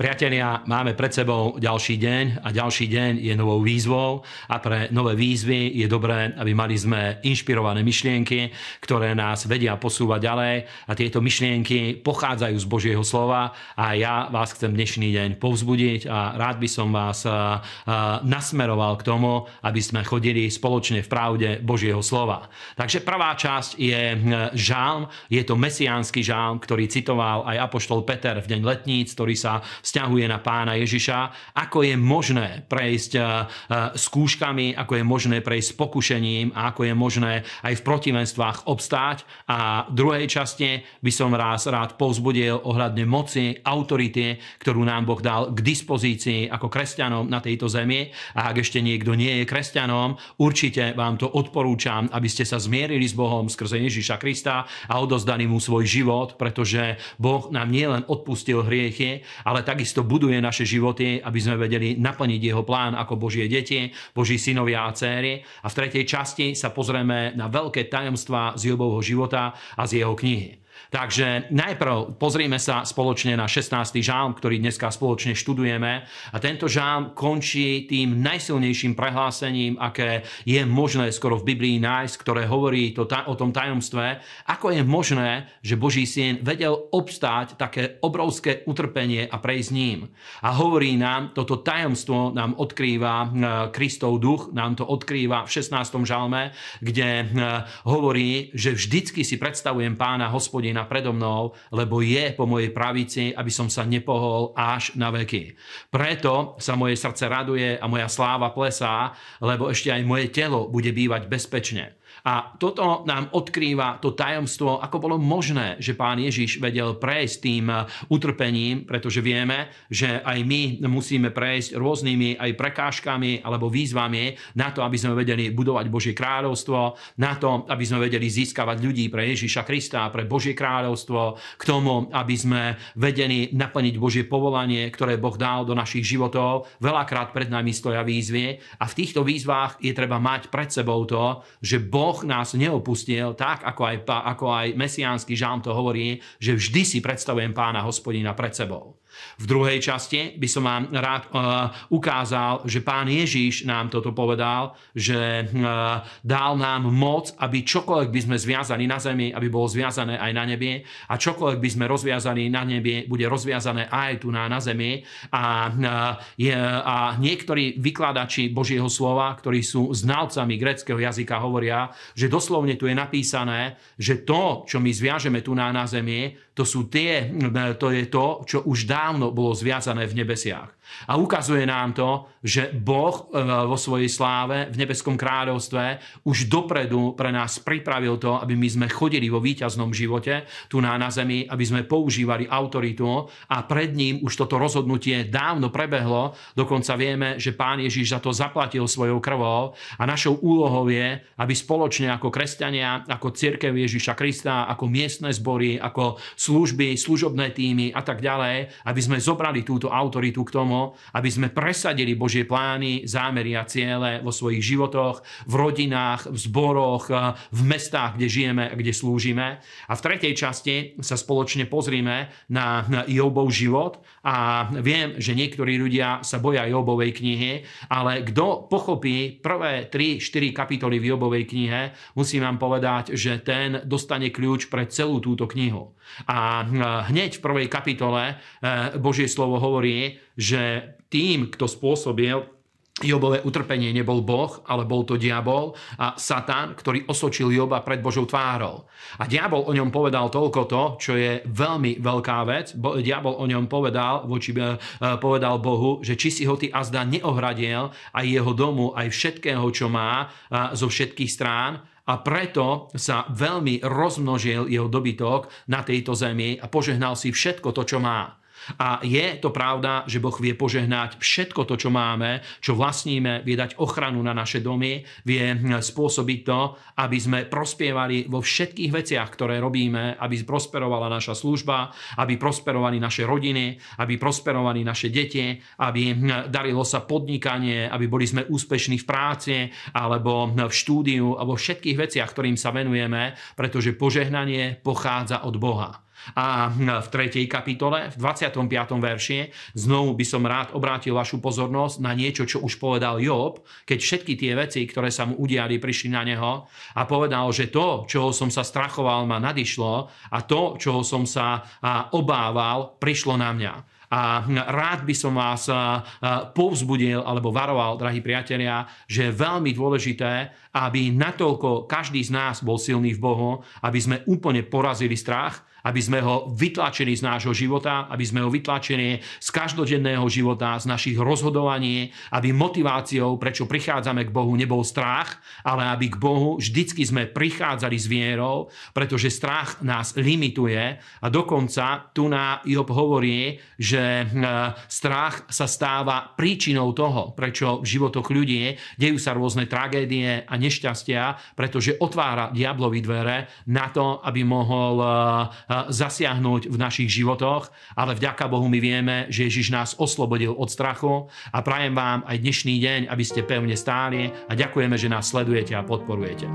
Priatelia, máme pred sebou ďalší deň a ďalší deň je novou výzvou a pre nové výzvy je dobré, aby mali sme inšpirované myšlienky, ktoré nás vedia posúvať ďalej a tieto myšlienky pochádzajú z Božieho slova a ja vás chcem dnešný deň povzbudiť a rád by som vás nasmeroval k tomu, aby sme chodili spoločne v pravde Božieho slova. Takže prvá časť je žálm, je to mesiánsky žálm, ktorý citoval aj apoštol Peter v deň letníc, ktorý sa vzťahuje na pána Ježiša, ako je možné prejsť eh, eh, skúškami, ako je možné prejsť pokušením a ako je možné aj v protivenstvách obstáť. A v druhej časti by som raz rád povzbudil ohľadne moci, autority, ktorú nám Boh dal k dispozícii ako kresťanom na tejto zemi. A ak ešte niekto nie je kresťanom, určite vám to odporúčam, aby ste sa zmierili s Bohom skrze Ježiša Krista a odozdali mu svoj život, pretože Boh nám nielen odpustil hriechy, ale takisto buduje naše životy, aby sme vedeli naplniť jeho plán ako Božie deti, Boží synovia a céry. A v tretej časti sa pozrieme na veľké tajomstvá z Jobovho života a z jeho knihy. Takže najprv pozrieme sa spoločne na 16. žálm, ktorý dneska spoločne študujeme. A tento žálm končí tým najsilnejším prehlásením, aké je možné skoro v Biblii nájsť, ktoré hovorí to, o tom tajomstve. Ako je možné, že Boží syn vedel obstáť také obrovské utrpenie a prejsť ním. A hovorí nám, toto tajomstvo nám odkrýva e, Kristov duch, nám to odkrýva v 16. žalme, kde e, hovorí, že vždycky si predstavujem pána hospodina hospodina predo mnou, lebo je po mojej pravici, aby som sa nepohol až na veky. Preto sa moje srdce raduje a moja sláva plesá, lebo ešte aj moje telo bude bývať bezpečne. A toto nám odkrýva to tajomstvo, ako bolo možné, že pán Ježiš vedel prejsť tým uh, utrpením, pretože vieme, že aj my musíme prejsť rôznymi aj prekážkami alebo výzvami na to, aby sme vedeli budovať Božie kráľovstvo, na to, aby sme vedeli získavať ľudí pre Ježiša Krista, pre Božie kráľovstvo, k tomu, aby sme vedeli naplniť Božie povolanie, ktoré Boh dal do našich životov. Veľakrát pred nami stoja výzvy a v týchto výzvách je treba mať pred sebou to, že Boh Boh nás neopustil, tak ako aj, ako aj mesiánsky žám to hovorí, že vždy si predstavujem pána hospodina pred sebou. V druhej časti by som vám rád uh, ukázal, že pán Ježíš nám toto povedal, že uh, dal nám moc, aby čokoľvek by sme zviazali na zemi, aby bolo zviazané aj na nebi a čokoľvek by sme rozviazali na nebi, bude rozviazané aj tu na, na zemi. A, uh, je, a niektorí vykladači Božieho slova, ktorí sú znalcami greckého jazyka, hovoria, že doslovne tu je napísané, že to, čo my zviažeme tu na, na zemi, to, sú tie, to je to, čo už dávno bolo zviazané v nebesiach. A ukazuje nám to, že Boh e, vo svojej sláve v nebeskom kráľovstve už dopredu pre nás pripravil to, aby my sme chodili vo víťaznom živote tu na, na zemi, aby sme používali autoritu a pred ním už toto rozhodnutie dávno prebehlo. Dokonca vieme, že Pán Ježiš za to zaplatil svojou krvou a našou úlohou je, aby spoločne ako kresťania, ako církev Ježiša Krista, ako miestne zbory, ako služby, služobné týmy a tak ďalej, aby sme zobrali túto autoritu k tomu, aby sme presadili Božie plány, zámery a ciele vo svojich životoch, v rodinách, v zboroch, v mestách, kde žijeme a kde slúžime. A v tretej časti sa spoločne pozrime na, Jobov život a viem, že niektorí ľudia sa boja Jobovej knihy, ale kto pochopí prvé 3-4 kapitoly v Jobovej knihe, musím vám povedať, že ten dostane kľúč pre celú túto knihu. A hneď v prvej kapitole eh, Božie slovo hovorí, že tým, kto spôsobil Jobové utrpenie nebol Boh, ale bol to diabol a Satan, ktorý osočil Joba pred Božou tvárou. A diabol o ňom povedal toľko to, čo je veľmi veľká vec. Bo, diabol o ňom povedal, voči, e, povedal Bohu, že či si ho ty azda neohradil aj jeho domu, aj všetkého, čo má e, zo všetkých strán, a preto sa veľmi rozmnožil jeho dobytok na tejto zemi a požehnal si všetko to, čo má. A je to pravda, že Boh vie požehnať všetko to, čo máme, čo vlastníme, vie dať ochranu na naše domy, vie spôsobiť to, aby sme prospievali vo všetkých veciach, ktoré robíme, aby prosperovala naša služba, aby prosperovali naše rodiny, aby prosperovali naše deti, aby darilo sa podnikanie, aby boli sme úspešní v práci alebo v štúdiu alebo všetkých veciach, ktorým sa venujeme, pretože požehnanie pochádza od Boha. A v 3. kapitole, v 25. verši, znovu by som rád obrátil vašu pozornosť na niečo, čo už povedal Job, keď všetky tie veci, ktoré sa mu udiali, prišli na neho a povedal, že to, čoho som sa strachoval, ma nadišlo a to, čoho som sa obával, prišlo na mňa. A rád by som vás povzbudil alebo varoval, drahí priatelia, že je veľmi dôležité, aby natoľko každý z nás bol silný v Bohu, aby sme úplne porazili strach, aby sme ho vytlačili z nášho života, aby sme ho vytlačili z každodenného života, z našich rozhodovaní, aby motiváciou, prečo prichádzame k Bohu, nebol strach, ale aby k Bohu vždycky sme prichádzali s vierou, pretože strach nás limituje. A dokonca tu na Job hovorí, že hm, strach sa stáva príčinou toho, prečo v životoch ľudí dejú sa rôzne tragédie a nešťastia, pretože otvára diablovi dvere na to, aby mohol zasiahnuť v našich životoch, ale vďaka Bohu my vieme, že Ježiš nás oslobodil od strachu a prajem vám aj dnešný deň, aby ste pevne stáli a ďakujeme, že nás sledujete a podporujete.